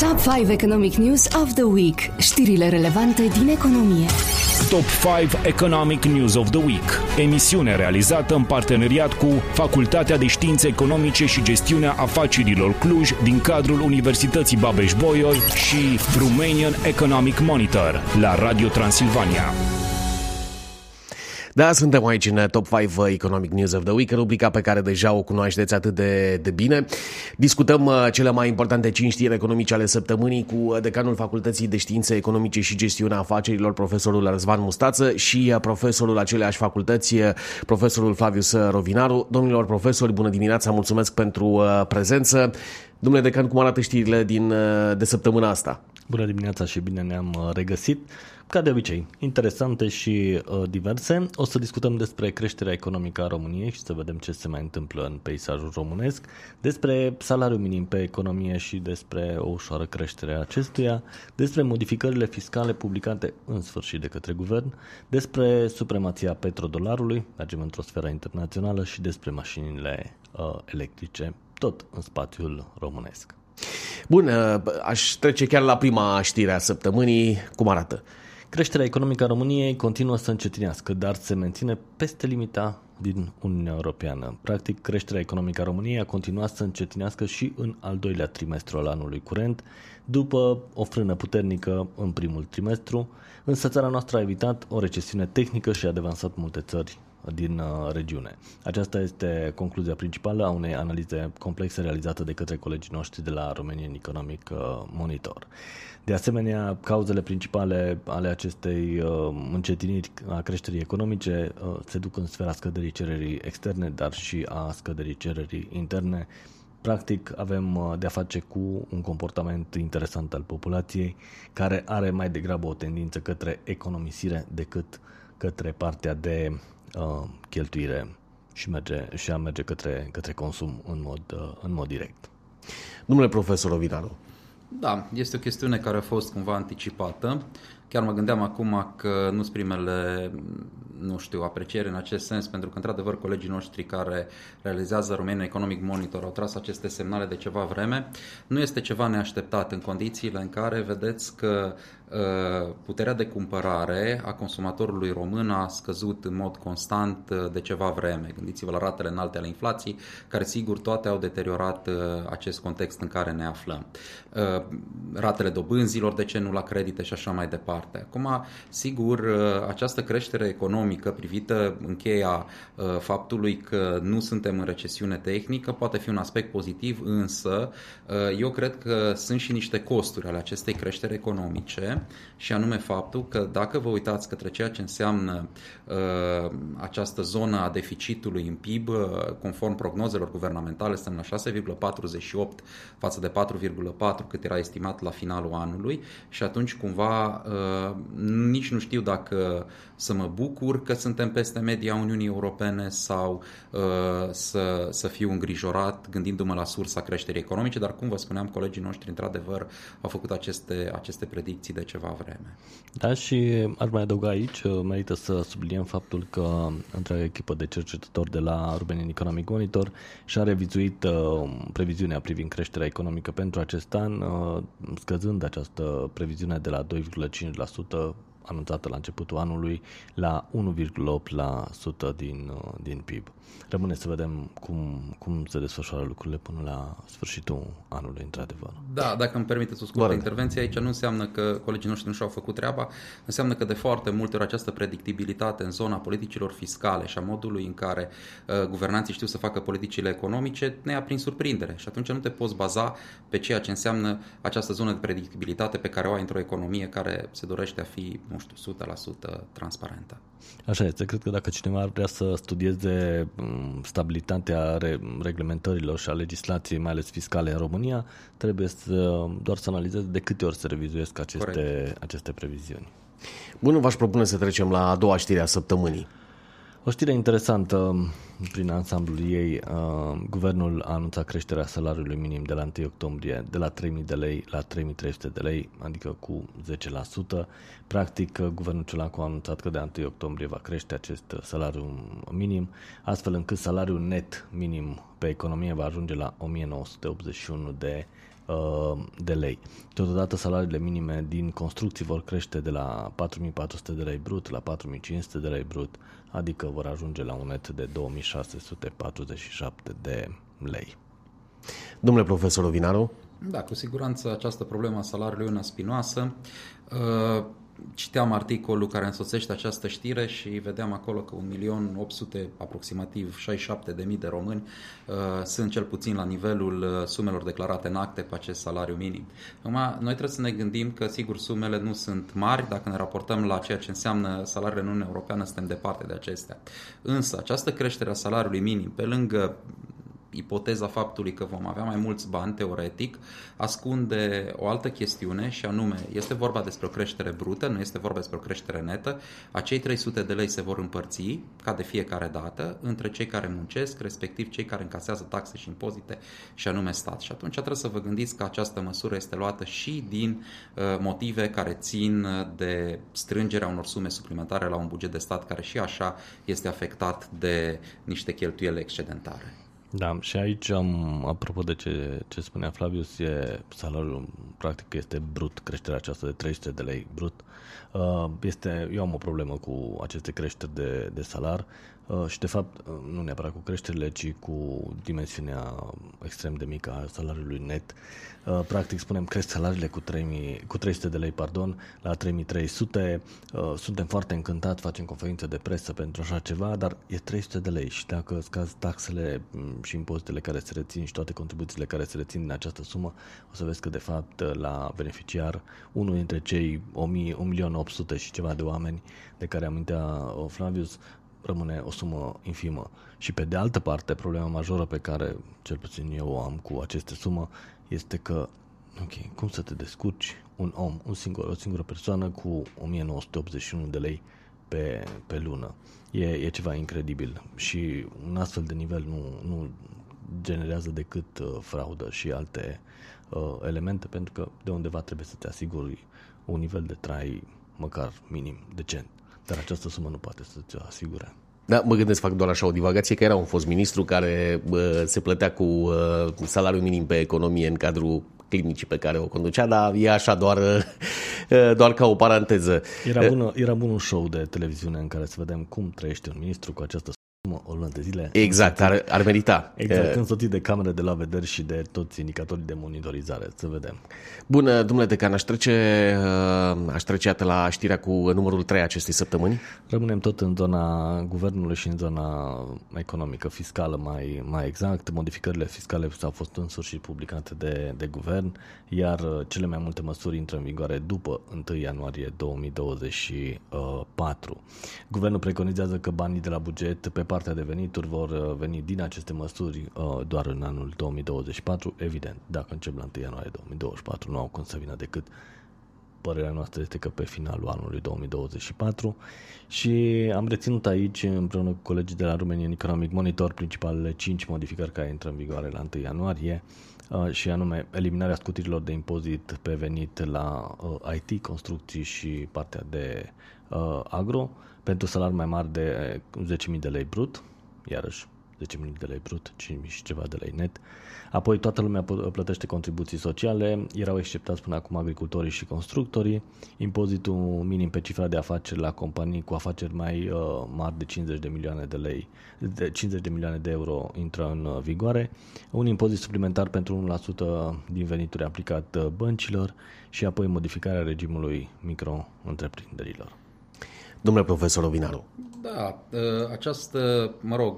Top 5 Economic News of the Week. Știrile relevante din economie. Top 5 Economic News of the Week. Emisiune realizată în parteneriat cu Facultatea de Științe Economice și Gestiunea Afacerilor Cluj din cadrul Universității Babeș-Bolyai și Romanian Economic Monitor la Radio Transilvania. Da, suntem aici în Top 5 Economic News of the Week, rubrica pe care deja o cunoașteți atât de, de bine. Discutăm uh, cele mai importante 5 știri economice ale săptămânii cu uh, decanul Facultății de Științe Economice și Gestiunea Afacerilor, profesorul Răzvan Mustață și uh, profesorul aceleași facultăți, profesorul Flavius Rovinaru. Domnilor profesori, bună dimineața, mulțumesc pentru prezență. Domnule decan, cum arată știrile din, de săptămâna asta? Bună dimineața și bine ne-am regăsit. Ca de obicei, interesante și uh, diverse. O să discutăm despre creșterea economică a României și să vedem ce se mai întâmplă în peisajul românesc, despre salariul minim pe economie și despre o ușoară creștere a acestuia, despre modificările fiscale publicate în sfârșit de către guvern, despre supremația petrodolarului, mergem într-o sferă internațională și despre mașinile uh, electrice, tot în spațiul românesc. Bun, uh, aș trece chiar la prima știre a săptămânii. Cum arată? Creșterea economică a României continuă să încetinească, dar se menține peste limita din Uniunea Europeană. Practic, creșterea economică a României a continuat să încetinească și în al doilea trimestru al anului curent, după o frână puternică în primul trimestru, însă țara noastră a evitat o recesiune tehnică și a devansat multe țări din uh, regiune. Aceasta este concluzia principală a unei analize complexe realizate de către colegii noștri de la Romanian Economic uh, Monitor. De asemenea, cauzele principale ale acestei uh, încetiniri a creșterii economice uh, se duc în sfera scăderii cererii externe, dar și a scăderii cererii interne. Practic, avem uh, de-a face cu un comportament interesant al populației, care are mai degrabă o tendință către economisire decât către partea de uh, cheltuire și, merge, și a merge către, către consum în mod, uh, în mod direct. Domnule profesor Ovinaru, da, este o chestiune care a fost cumva anticipată. Chiar mă gândeam acum că nu sunt primele, nu știu, apreciere în acest sens, pentru că, într-adevăr, colegii noștri care realizează Romania Economic Monitor au tras aceste semnale de ceva vreme. Nu este ceva neașteptat în condițiile în care vedeți că Uh, puterea de cumpărare a consumatorului român a scăzut în mod constant uh, de ceva vreme. Gândiți-vă la ratele înalte ale inflației, care sigur toate au deteriorat uh, acest context în care ne aflăm. Ratele dobânzilor, de ce nu la credite și așa mai departe. Acum, sigur, această creștere economică privită în cheia faptului că nu suntem în recesiune tehnică poate fi un aspect pozitiv, însă eu cred că sunt și niște costuri ale acestei creșteri economice și anume faptul că dacă vă uitați către ceea ce înseamnă uh, această zonă a deficitului în PIB, uh, conform prognozelor guvernamentale, suntem la 6,48 față de 4,4 cât era estimat la finalul anului și atunci cumva uh, nici nu știu dacă să mă bucur că suntem peste media Uniunii Europene sau uh, să, să fiu îngrijorat gândindu-mă la sursa creșterii economice, dar cum vă spuneam, colegii noștri într-adevăr au făcut aceste, aceste predicții de ceva vreme. Da, și ar mai adăuga aici, uh, merită să subliniem faptul că întreaga echipă de cercetători de la Romanian Economic Monitor și-a revizuit uh, previziunea privind creșterea economică pentru acest an, uh, scăzând această previziune de la 2,5% 100% anunțată la începutul anului la 1,8% din, uh, din PIB. Rămâne să vedem cum, cum se desfășoară lucrurile până la sfârșitul anului, într-adevăr. Da, dacă îmi permiteți o scurtă intervenție aici, nu înseamnă că colegii noștri nu și-au făcut treaba, înseamnă că de foarte multe ori această predictibilitate în zona politicilor fiscale și a modului în care uh, guvernanții știu să facă politicile economice ne ia prin surprindere și atunci nu te poți baza pe ceea ce înseamnă această zonă de predictibilitate pe care o ai într-o economie care se dorește a fi, nu știu, 100% transparentă. Așa este. Cred că dacă cineva ar vrea să studieze mm, stabilitatea reglementărilor și a legislației, mai ales fiscale în România, trebuie să doar să analizeze de câte ori se revizuiesc aceste, aceste previziuni. Bun, v-aș propune să trecem la a doua știre a săptămânii. O știre interesantă prin ansamblul ei. Uh, guvernul a anunțat creșterea salariului minim de la 1 octombrie de la 3.000 de lei la 3.300 de lei, adică cu 10%. Practic, uh, guvernul Ciolacu a anunțat că de 1 octombrie va crește acest salariu minim, astfel încât salariul net minim pe economie va ajunge la 1981 de de lei. Totodată salariile minime din construcții vor crește de la 4400 de lei brut la 4500 de lei brut, adică vor ajunge la un net de 2647 de lei. Domnule profesor Ovinaru? Da, cu siguranță această problemă a salariului e una spinoasă. Uh, citeam articolul care însoțește această știre și vedeam acolo că 1.800.000, aproximativ 67 de mii de români uh, sunt cel puțin la nivelul uh, sumelor declarate în acte pe acest salariu minim. Acum, noi trebuie să ne gândim că, sigur, sumele nu sunt mari, dacă ne raportăm la ceea ce înseamnă salariile în Uniunea Europeană, suntem departe de acestea. Însă, această creștere a salariului minim, pe lângă ipoteza faptului că vom avea mai mulți bani, teoretic, ascunde o altă chestiune și anume, este vorba despre o creștere brută, nu este vorba despre o creștere netă. Acei 300 de lei se vor împărți, ca de fiecare dată, între cei care muncesc, respectiv cei care încasează taxe și impozite, și anume stat. Și atunci trebuie să vă gândiți că această măsură este luată și din uh, motive care țin de strângerea unor sume suplimentare la un buget de stat care și așa este afectat de niște cheltuieli excedentare. Da, și aici, am, apropo de ce, ce spunea Flavius, e salariul, practic, este brut, creșterea aceasta de 300 de lei brut. Uh, este, eu am o problemă cu aceste creșteri de, de salar uh, și, de fapt, uh, nu neapărat cu creșterile, ci cu dimensiunea extrem de mică a salariului net. Uh, practic, spunem, cresc salariile cu, 3000, cu 300 de lei pardon, la 3300. Uh, suntem foarte încântați, facem conferințe de presă pentru așa ceva, dar e 300 de lei și dacă scazi taxele mm, și impozitele care se rețin și toate contribuțiile care se rețin din această sumă, o să vezi că, de fapt, la beneficiar, unul dintre cei 1.800 și ceva de oameni de care amintea uh, Flavius, rămâne o sumă infimă. Și pe de altă parte, problema majoră pe care, cel puțin eu o am cu aceste sumă, este că, ok, cum să te descurci un om, un singur, o singură persoană cu 1981 de lei pe, pe lună. E, e ceva incredibil și un astfel de nivel nu, nu generează decât uh, fraudă și alte uh, elemente, pentru că de undeva trebuie să te asiguri un nivel de trai măcar minim, decent. Dar această sumă nu poate să ți-o asigure. Da, mă gândesc, fac doar așa o divagație, că era un fost ministru care bă, se plătea cu uh, salariul minim pe economie în cadrul clinicii pe care o conducea, dar e așa doar, doar ca o paranteză. Era bun, era bun un show de televiziune în care să vedem cum trăiește un ministru cu această o lună de zile. Exact, ar, ar merita. Exact, însoțit de camere de la vedere și de toți indicatorii de monitorizare, să vedem. Bună, domnule Decan, aș trece, uh, aș trece la știrea cu numărul 3 acestei săptămâni. Rămânem tot în zona guvernului și în zona economică, fiscală mai, mai exact. Modificările fiscale au fost în sfârșit publicate de, de guvern, iar cele mai multe măsuri intră în vigoare după 1 ianuarie 2024. Guvernul preconizează că banii de la buget pe partea de venituri vor uh, veni din aceste măsuri uh, doar în anul 2024. Evident, dacă încep la 1 ianuarie 2024, nu au cum să vină decât părerea noastră este că pe finalul anului 2024 și am reținut aici împreună cu colegii de la Romanian Economic Monitor principalele 5 modificări care intră în vigoare la 1 ianuarie uh, și anume eliminarea scutirilor de impozit pe venit la IT, construcții și partea de agro, pentru salari mai mari de 10.000 de lei brut, iarăși 10.000 de lei brut, 5.000 și ceva de lei net. Apoi toată lumea plătește contribuții sociale, erau exceptați până acum agricultorii și constructorii, impozitul minim pe cifra de afaceri la companii cu afaceri mai uh, mari de 50 de milioane de lei, de 50 de milioane de euro intră în uh, vigoare, un impozit suplimentar pentru 1% din venituri aplicat uh, băncilor și apoi modificarea regimului micro-întreprinderilor. Domnule profesor Ovinaru. Da, ă, această, mă rog,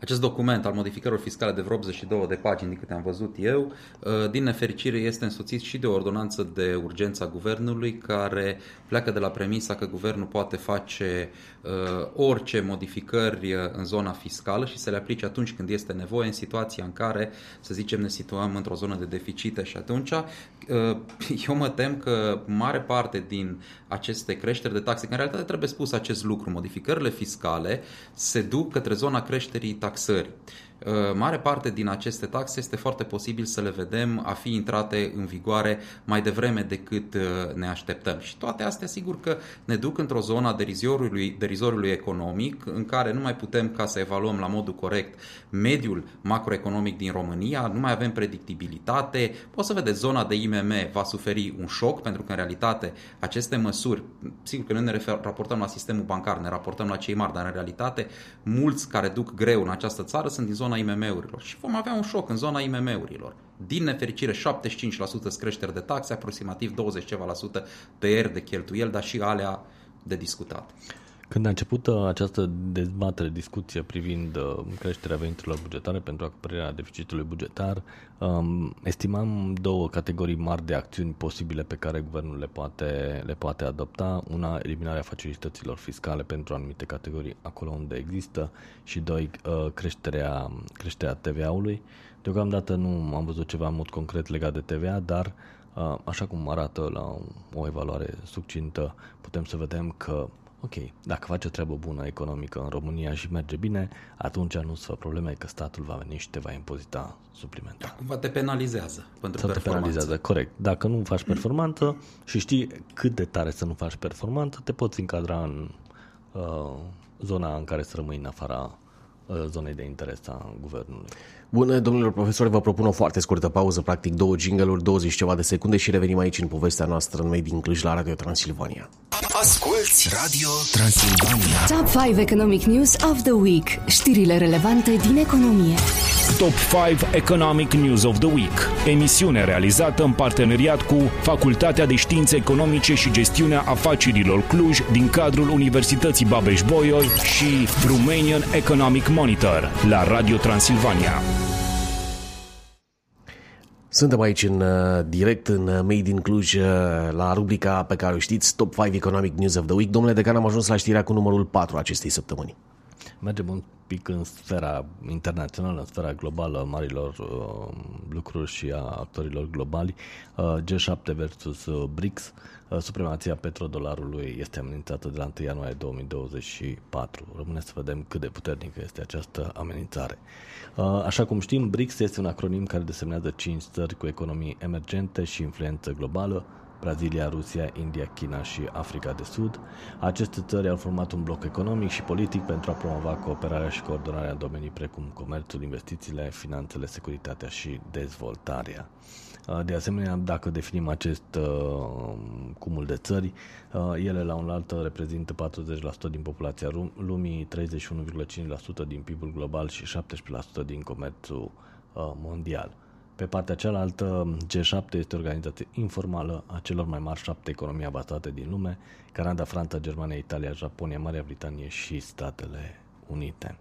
acest document al modificărilor fiscale de vreo 82 de pagini, din câte am văzut eu, ă, din nefericire este însoțit și de o ordonanță de urgență a guvernului care pleacă de la premisa că guvernul poate face uh, orice modificări în zona fiscală și să le aplice atunci când este nevoie, în situația în care, să zicem, ne situăm într-o zonă de deficite. Și atunci uh, eu mă tem că mare parte din aceste creșteri de taxe, că în realitate trebuie spus acest lucru, modificările fiscale se duc către zona creșterii taxări. Mare parte din aceste taxe este foarte posibil să le vedem a fi intrate în vigoare mai devreme decât ne așteptăm. Și toate astea sigur că ne duc într-o zonă a derizorului, derizorului economic în care nu mai putem ca să evaluăm la modul corect mediul macroeconomic din România, nu mai avem predictibilitate. Poți să vedeți, zona de IMM va suferi un șoc pentru că în realitate aceste măsuri, sigur că noi ne refer, raportăm la sistemul bancar, ne raportăm la cei mari, dar în realitate mulți care duc greu în această țară sunt din zona IMM-urilor și vom avea un șoc în zona IMM-urilor. Din nefericire, 75% creșteri de taxe, aproximativ 20 ceva la sută tăieri de cheltuieli, dar și alea de discutat. Când a început uh, această dezbatere, discuție privind uh, creșterea veniturilor bugetare pentru acoperirea deficitului bugetar, um, estimam două categorii mari de acțiuni posibile pe care guvernul le poate, le poate adopta. Una, eliminarea facilităților fiscale pentru anumite categorii acolo unde există și doi, uh, creșterea, creșterea TVA-ului. Deocamdată nu am văzut ceva mult concret legat de TVA, dar așa cum arată la o evaluare succintă, putem să vedem că ok, dacă face o treabă bună economică în România și merge bine, atunci nu se fă probleme că statul va veni și te va impozita suplimentar. Da, cumva te penalizează pentru Sau te penalizează, corect. Dacă nu faci performanță și știi cât de tare să nu faci performanță, te poți încadra în uh, zona în care să rămâi în afara uh, zonei de interes a guvernului. Bună, domnilor profesori, vă propun o foarte scurtă pauză, practic două jingle 20 ceva de secunde și revenim aici în povestea noastră în Made in Cluj la Radio Transilvania. Asculți Radio Transilvania. Top 5 Economic News of the Week. Știrile relevante din economie. Top 5 Economic News of the Week. Emisiune realizată în parteneriat cu Facultatea de Științe Economice și Gestiunea Afacerilor Cluj din cadrul Universității Babeș-Bolyai și Romanian Economic Monitor la Radio Transilvania. Suntem aici în uh, direct în uh, Made in Cluj uh, la rubrica pe care o știți, Top 5 Economic News of the Week. Domnule Decan, am ajuns la știrea cu numărul 4 acestei săptămâni. Mergem un pic în sfera internațională, în sfera globală, marilor uh, lucruri și a actorilor globali. Uh, G7 versus uh, BRICS. Uh, supremația petrodolarului este amenințată de la 1 ianuarie 2024. Rămâne să vedem cât de puternică este această amenințare. Uh, așa cum știm, BRICS este un acronim care desemnează 5 țări cu economii emergente și influență globală, Brazilia, Rusia, India, China și Africa de Sud. Aceste țări au format un bloc economic și politic pentru a promova cooperarea și coordonarea în domenii precum comerțul, investițiile, finanțele, securitatea și dezvoltarea. Uh, de asemenea, dacă definim acest uh, cumul de țări, uh, ele la un alt reprezintă 40% din populația lumii, 31,5% din PIB-ul global și 17% din comerțul mondial. Pe partea cealaltă, G7 este o organizație informală a celor mai mari șapte economii avansate din lume, Canada, Franța, Germania, Italia, Japonia, Marea Britanie și Statele Unite.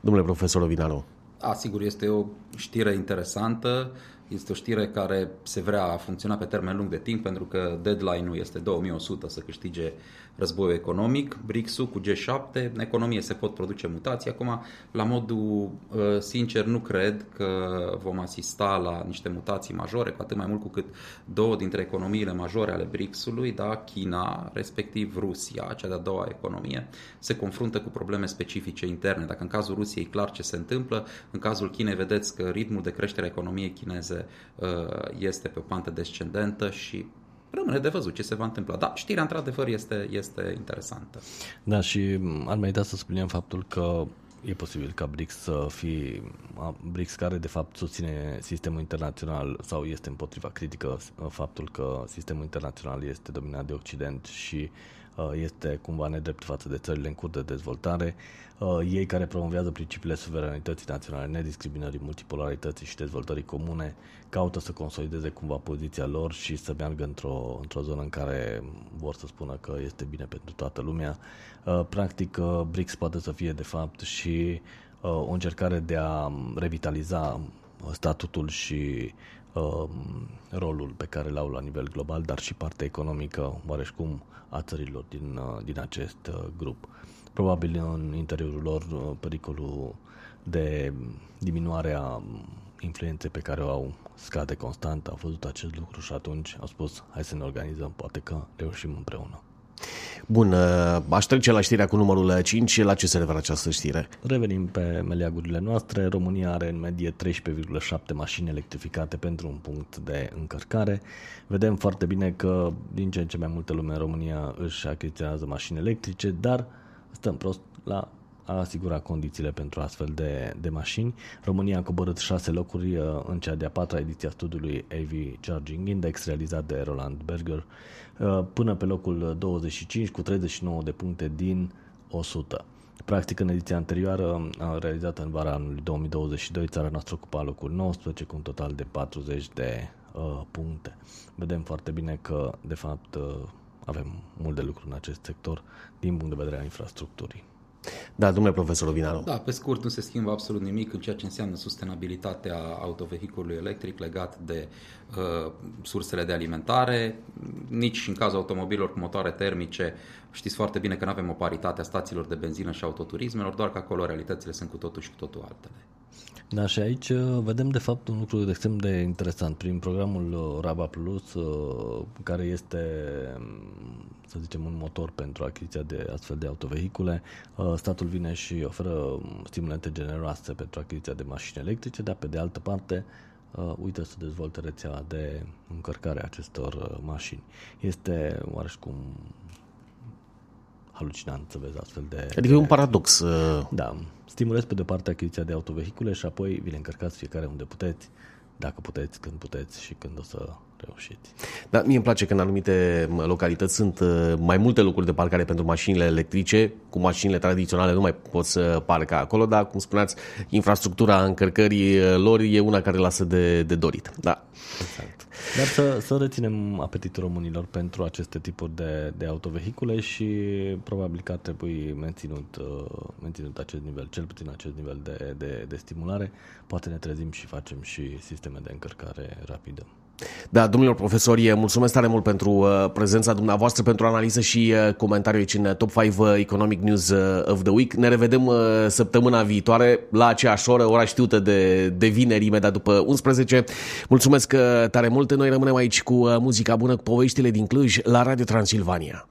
Domnule profesor Ovinanu. A, sigur, este o știre interesantă. Este o știre care se vrea a funcționa pe termen lung de timp pentru că deadline-ul este 2100 să câștige războiul economic. BRICS-ul cu G7, în economie se pot produce mutații. Acum, la modul uh, sincer, nu cred că vom asista la niște mutații majore, cu atât mai mult cu cât două dintre economiile majore ale BRICS-ului, da, China, respectiv Rusia, cea de-a doua economie, se confruntă cu probleme specifice interne. Dacă în cazul Rusiei e clar ce se întâmplă, în cazul Chinei vedeți că ritmul de creștere a economiei chineze uh, este pe o pantă descendentă și rămâne de văzut ce se va întâmpla. Da, știrea într-adevăr este, este interesantă. Da, și ar merita să spunem faptul că e posibil ca BRICS să fie BRICS care de fapt susține sistemul internațional sau este împotriva critică faptul că sistemul internațional este dominat de Occident și Uh, este cumva nedrept față de țările în curs de dezvoltare. Uh, ei care promovează principiile suveranității naționale, nediscriminării, multipolarității și dezvoltării comune, caută să consolideze cumva poziția lor și să meargă într-o, într-o zonă în care vor să spună că este bine pentru toată lumea. Uh, practic, BRICS poate să fie de fapt și o încercare de a revitaliza statutul și uh, rolul pe care l-au la nivel global, dar și partea economică, oareșcum, a țărilor din, uh, din acest uh, grup. Probabil în interiorul lor uh, pericolul de diminuare a influenței pe care o au scade constant, au văzut acest lucru și atunci au spus hai să ne organizăm, poate că reușim împreună. Bun, aș trece la știrea cu numărul 5. La ce se referă această știre? Revenim pe meleagurile noastre. România are în medie 13,7 mașini electrificate pentru un punct de încărcare. Vedem foarte bine că din ce în ce mai multă lume în România își achiziționează mașini electrice, dar stăm prost la a asigura condițiile pentru astfel de, de mașini. România a coborât șase locuri uh, în cea de-a patra ediție a studiului AV Charging Index realizat de Roland Berger uh, până pe locul 25 cu 39 de puncte din 100. Practic, în ediția anterioară, realizată în vara anului 2022, țara noastră ocupa locul 19 cu un total de 40 de uh, puncte. Vedem foarte bine că, de fapt, uh, avem mult de lucru în acest sector din punct de vedere al infrastructurii. Da, domnule profesor Vinaru. Da, pe scurt, nu se schimbă absolut nimic în ceea ce înseamnă sustenabilitatea autovehiculului electric legat de uh, sursele de alimentare, nici în cazul automobilor cu motoare termice. Știți foarte bine că nu avem o paritate a stațiilor de benzină și autoturismelor, doar că acolo realitățile sunt cu totul și cu totul altele. Da, și aici uh, vedem de fapt un lucru extrem de interesant. Prin programul uh, Raba Plus, uh, care este, um, să zicem, un motor pentru achiziția de astfel de autovehicule, statul vine și oferă um, stimulente generoase pentru achiziția de mașini electrice, dar pe de altă parte uită să dezvolte rețeaua de încărcare a acestor mașini. Este oareșcum halucinant să vezi astfel de... Adică e un paradox. Da, Stimulez pe de parte achiziția de autovehicule și apoi vi le încărcați fiecare unde puteți, dacă puteți, când puteți și când o să reușiți. Da, mie îmi place că în anumite localități sunt uh, mai multe locuri de parcare pentru mașinile electrice, cu mașinile tradiționale nu mai poți să parca acolo, dar, cum spuneați, infrastructura încărcării uh, lor e una care lasă de, de dorit. Da. Exact. Dar să, să reținem apetitul românilor pentru aceste tipuri de, de autovehicule și probabil că ar trebui menținut, uh, menținut acest nivel, cel puțin acest nivel de, de, de stimulare. Poate ne trezim și facem și sisteme de încărcare rapidă. Da, domnilor profesori, mulțumesc tare mult pentru uh, prezența dumneavoastră, pentru analiză și uh, comentariu aici în Top 5 uh, Economic News uh, of the Week. Ne revedem uh, săptămâna viitoare la aceeași oră, ora știută de, de vineri, imediat după 11. Mulțumesc uh, tare mult. Noi rămânem aici cu uh, muzica bună, cu poveștile din Cluj, la Radio Transilvania.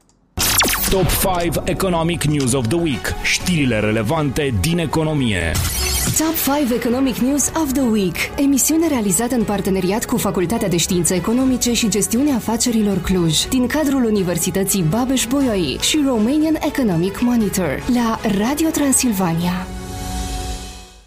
Top 5 Economic News of the Week. Știrile relevante din economie. Top 5 Economic News of the Week. Emisiune realizată în parteneriat cu Facultatea de Științe Economice și Gestiunea Afacerilor Cluj, din cadrul Universității Babeș-Bolyai și Romanian Economic Monitor, la Radio Transilvania.